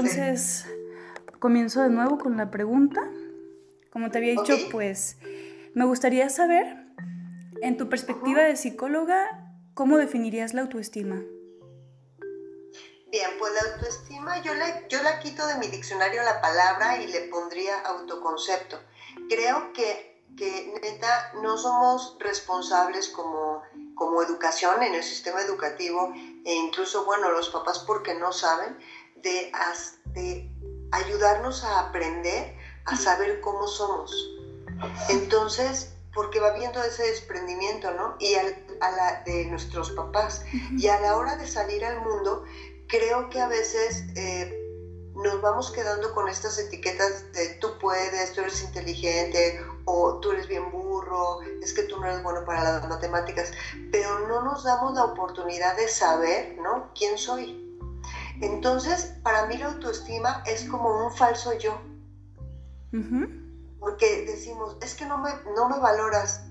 entonces comienzo de nuevo con la pregunta. Como te había dicho, pues me gustaría saber, en tu perspectiva de psicóloga, ¿cómo definirías la autoestima? Bien, pues la autoestima yo la, yo la quito de mi diccionario la palabra y le pondría autoconcepto. Creo que, que neta no somos responsables como, como educación en el sistema educativo e incluso, bueno, los papás porque no saben, de, de ayudarnos a aprender a saber cómo somos. Entonces, porque va viendo ese desprendimiento, ¿no? Y a la de nuestros papás. Y a la hora de salir al mundo, creo que a veces eh, nos vamos quedando con estas etiquetas de tú puedes, tú eres inteligente o tú eres bien burro, es que tú no eres bueno para las matemáticas, pero no nos damos la oportunidad de saber, ¿no? ¿Quién soy? Entonces, para mí la autoestima es como un falso yo. Porque decimos, es que no me, no me valoras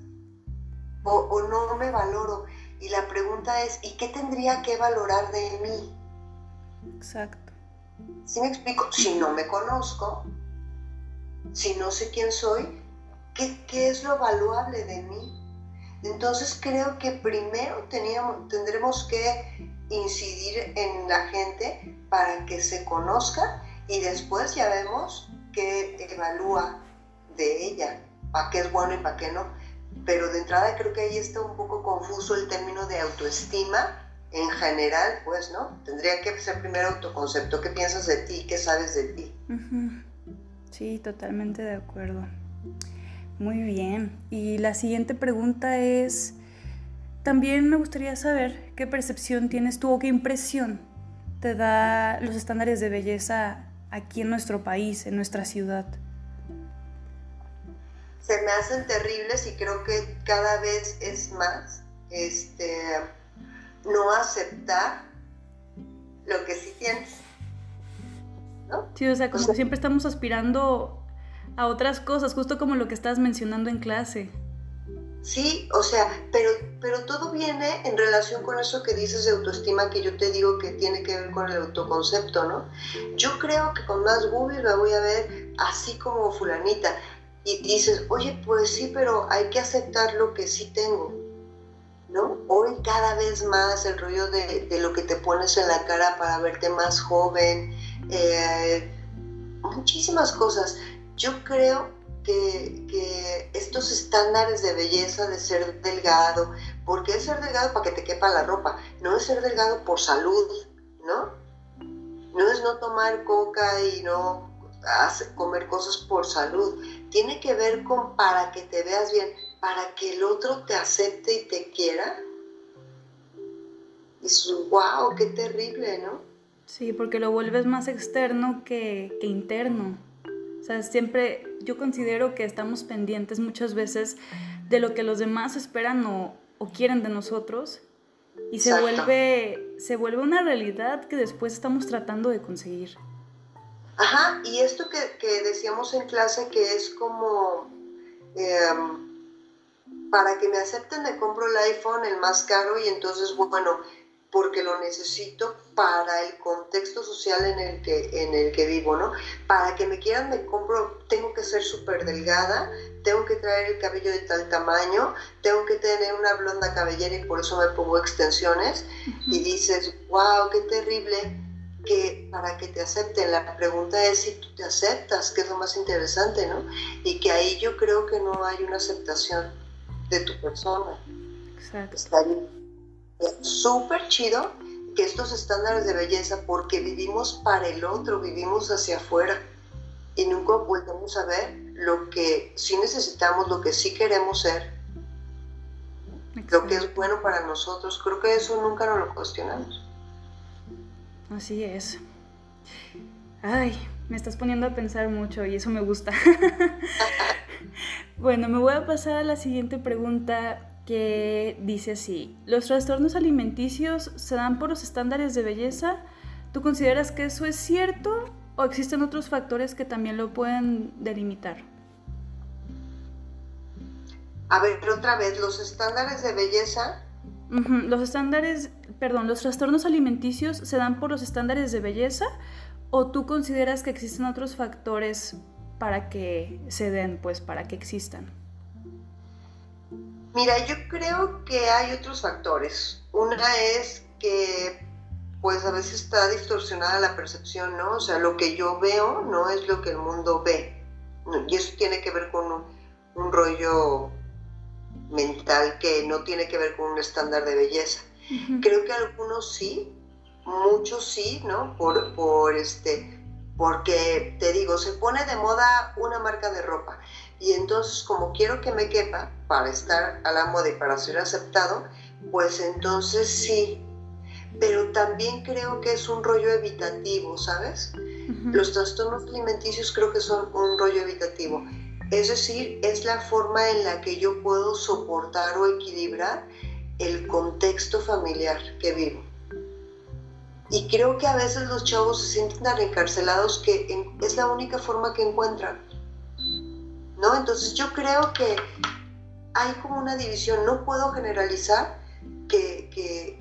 o, o no me valoro. Y la pregunta es, ¿y qué tendría que valorar de mí? Exacto. ¿Sí me explico? Si no me conozco, si no sé quién soy, ¿qué, qué es lo valuable de mí? Entonces creo que primero teníamos, tendremos que incidir en la gente para que se conozca y después ya vemos qué evalúa de ella, para qué es bueno y para qué no. Pero de entrada creo que ahí está un poco confuso el término de autoestima en general, pues, ¿no? Tendría que ser primero autoconcepto. ¿Qué piensas de ti? ¿Qué sabes de ti? Sí, totalmente de acuerdo. Muy bien. Y la siguiente pregunta es, también me gustaría saber qué percepción tienes tú o qué impresión te da los estándares de belleza aquí en nuestro país, en nuestra ciudad. Se me hacen terribles y creo que cada vez es más. Este, no aceptar lo que sí tienes. ¿no? Sí, o sea, como que siempre estamos aspirando a otras cosas, justo como lo que estás mencionando en clase. Sí, o sea, pero, pero todo viene en relación con eso que dices de autoestima que yo te digo que tiene que ver con el autoconcepto, ¿no? Yo creo que con más Google me voy a ver así como fulanita. Y dices, oye, pues sí, pero hay que aceptar lo que sí tengo. ¿no? Hoy cada vez más el rollo de, lo que te pones en la cara para verte más joven, eh, muchísimas cosas. Yo creo que, que, estos estándares de belleza, de ser delgado, porque es ser delgado para que te quepa la ropa, no es ser delgado por salud, ¿no? No es no tomar coca y no comer cosas por salud. Tiene que ver con para que te veas bien para que el otro te acepte y te quiera. Y su, wow, qué terrible, ¿no? Sí, porque lo vuelves más externo que, interno. O sea, siempre yo considero que estamos pendientes muchas veces de lo que los demás esperan o, quieren de nosotros y se vuelve, se vuelve una realidad que después estamos tratando de conseguir. Ajá, y esto que, decíamos en clase que es como... Em, para que me acepten me compro el iPhone, el más caro, y entonces, bueno, porque lo necesito para el contexto social en el que, en el que vivo, ¿no? Para que me quieran me compro, tengo que ser súper delgada, tengo que traer el cabello de tal tamaño, tengo que tener una blonda cabellera y por eso me pongo extensiones y dices, wow, qué terrible que para que te acepten. La pregunta es si tú te aceptas, que es lo más interesante, ¿no? Y que ahí yo creo que no hay una aceptación de tu persona. Exacto. Estaría súper chido que estos estándares de belleza, porque vivimos para el otro, vivimos hacia afuera y nunca volvemos a ver lo que sí necesitamos, lo que sí queremos ser, lo que es bueno para nosotros. Creo que eso nunca nos lo cuestionamos. Así es. Ay, me estás poniendo a pensar mucho y eso me gusta. Bueno, me voy a pasar a la siguiente pregunta que dice así, ¿los trastornos alimenticios se dan por los estándares de belleza? ¿Tú consideras que eso es cierto o existen otros factores que también lo pueden delimitar? A ver, otra vez, los estándares de belleza. Los estándares, perdón, los trastornos alimenticios se dan por los estándares de belleza ¿O tú consideras que existen otros factores para que se den, pues para que existan? Mira, yo creo que hay otros factores. Una es que pues a veces está distorsionada la percepción, ¿no? O sea, lo que yo veo no es lo que el mundo ve. Y eso tiene que ver con un, rollo mental que no tiene que ver con un estándar de belleza. Creo que algunos sí, muchos sí, ¿no? Por, por este, porque te digo, se pone de moda una marca de ropa y entonces como quiero que me quepa para estar a la moda y para ser aceptado, pues entonces sí. Pero también creo que es un rollo evitativo, ¿sabes? Los trastornos alimenticios creo que son un rollo evitativo. Es decir, es la forma en la que yo puedo soportar o equilibrar el contexto familiar que vivo. Y creo que a veces los chavos se sienten tan encarcelados que es la única forma que encuentran. ¿No? Entonces yo creo que hay como una división, no puedo generalizar que, que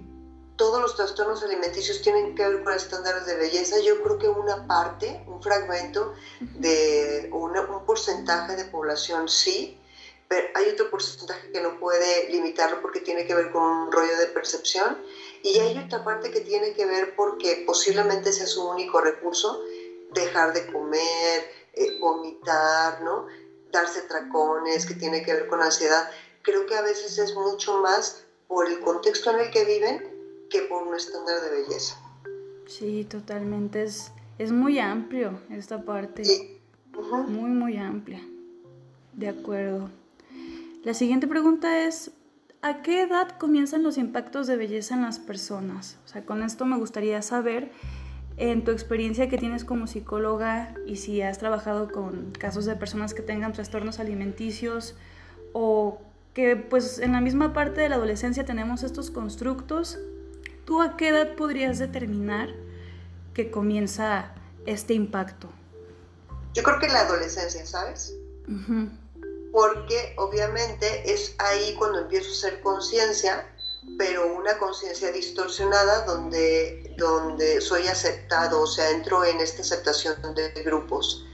todos los trastornos alimenticios tienen que ver con estándares de belleza. Yo creo que una parte, un fragmento de un porcentaje de población sí, pero hay otro porcentaje que no puede limitarlo porque tiene que ver con un rollo de percepción y hay otra parte que tiene que ver porque posiblemente sea su único recurso, dejar de comer, eh, vomitar, ¿no? Darse tracones, que tiene que ver con ansiedad. Creo que a veces es mucho más por el contexto en el que viven que por un estándar de belleza. Sí, totalmente. Es, es muy amplio esta parte. Muy, muy amplia. De acuerdo. La siguiente pregunta es, ¿a qué edad comienzan los impactos de belleza en las personas? O sea, con esto me gustaría saber, en tu experiencia que tienes como psicóloga y si has trabajado con casos de personas que tengan trastornos alimenticios o que pues en la misma parte de la adolescencia tenemos estos constructos ¿Tú a qué edad podrías determinar que comienza este impacto? Yo creo que en la adolescencia, ¿sabes? Porque obviamente es ahí cuando empiezo a hacer conciencia, pero una conciencia distorsionada donde, donde soy aceptado, o sea, entro en esta aceptación de grupos.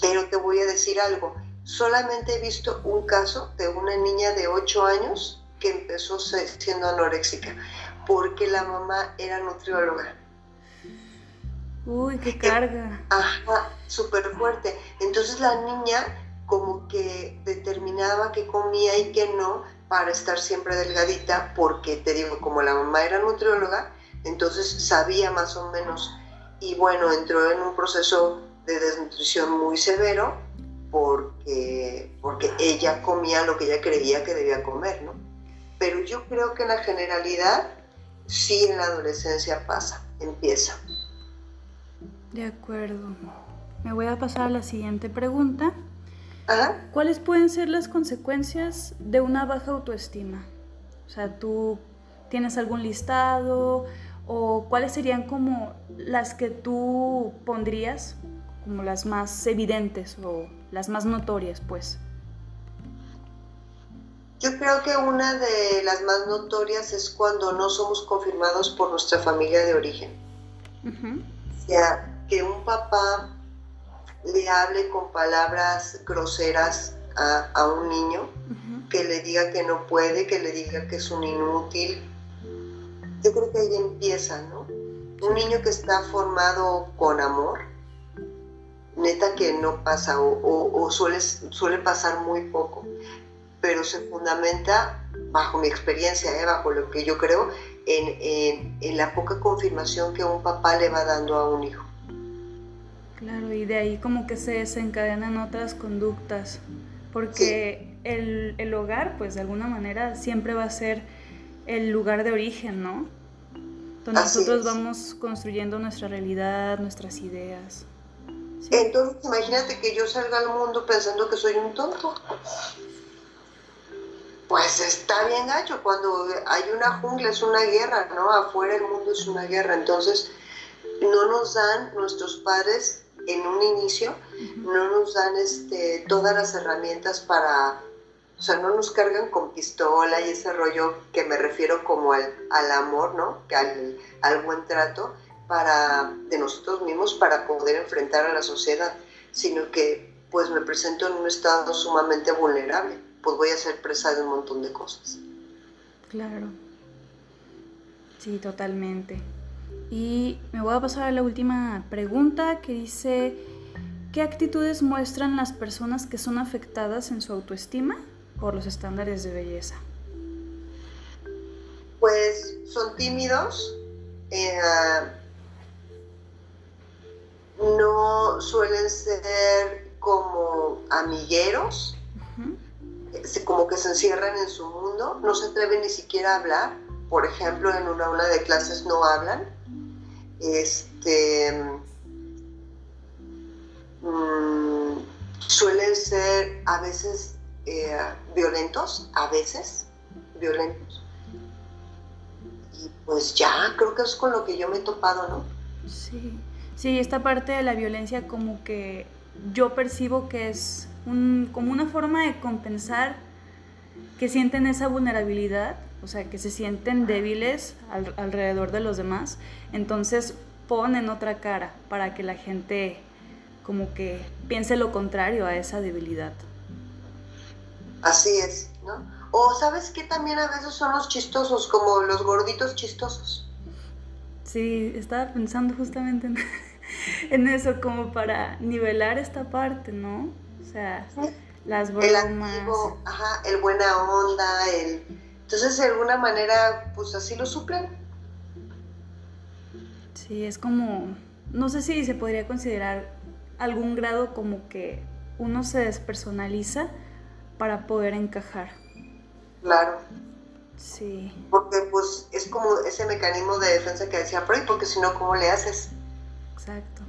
Pero te voy a decir algo, solamente he visto un caso de una niña de 8 años que empezó siendo anoréxica porque la mamá era nutrióloga. Uy, qué carga. Ajá, súper fuerte. Entonces la niña como que determinaba qué comía y qué no para estar siempre delgadita, porque te digo, como la mamá era nutrióloga, entonces sabía más o menos. Y bueno, entró en un proceso de desnutrición muy severo porque, porque ella comía lo que ella creía que debía comer, ¿no? Pero yo creo que en la generalidad sí en la adolescencia pasa, empieza. De acuerdo. Me voy a pasar a la siguiente pregunta. ¿Cuáles pueden ser las consecuencias de una baja autoestima? O sea, ¿tú tienes algún listado o cuáles serían como las que tú pondrías como las más evidentes o las más notorias, pues? Yo creo que una de las más notorias es cuando no somos confirmados por nuestra familia de origen. O sea, que un papá le hable con palabras groseras a, un niño, que le diga que no puede, que le diga que es un inútil. Yo creo que ahí empieza, ¿no? Un niño que está formado con amor, neta que no pasa o, suele, suele pasar muy poco pero se fundamenta, bajo mi experiencia, ¿eh? bajo lo que yo creo, en, en, la poca confirmación que un papá le va dando a un hijo. Claro, y de ahí como que se desencadenan otras conductas, porque el, el, hogar, pues de alguna manera, siempre va a ser el lugar de origen, ¿no? Donde nosotros vamos construyendo nuestra realidad, nuestras ideas. Entonces, imagínate que yo salga al mundo pensando que soy un tonto pues está bien gacho. Cuando hay una jungla es una guerra, ¿no? Afuera el mundo es una guerra. Entonces, no nos dan nuestros padres en un inicio, no nos dan este, todas las herramientas para, o sea, no nos cargan con pistola y ese rollo que me refiero como al, al amor, ¿no? Que al, al buen trato, para, de nosotros mismos para poder enfrentar a la sociedad, sino que pues me presento en un estado sumamente vulnerable, pues voy a ser presa de un montón de cosas. Claro. Sí, totalmente. Y me voy a pasar a la última pregunta que dice, ¿qué actitudes muestran las personas que son afectadas en su autoestima por los estándares de belleza? Pues son tímidos, eh, no suelen ser como amigueros, como que se encierran en su mundo, no se atreven ni siquiera a hablar, por ejemplo, en una aula de clases no hablan, este, mm, suelen ser a veces eh, violentos, a veces violentos. Y pues ya, creo que es con lo que yo me he topado, ¿no? Sí, sí, esta parte de la violencia como que yo percibo que es un, como una forma de compensar que sienten esa vulnerabilidad, o sea, que se sienten débiles alrededor de los demás, entonces ponen otra cara para que la gente como que piense lo contrario a esa debilidad. Así es, ¿no? O sabes que también a veces son los chistosos, como los gorditos chistosos. Sí, estaba pensando justamente en, en eso, como para nivelar esta parte, ¿no? O sea, las bromas. El activo, ajá, el buena onda, el... Entonces, de alguna manera, pues así lo suplen. Sí, es como, no sé si se podría considerar algún grado como que uno se despersonaliza para poder encajar. Claro. Sí. Porque pues es como ese mecanismo de defensa que decía Freud, porque si no, ¿cómo le haces? Exacto.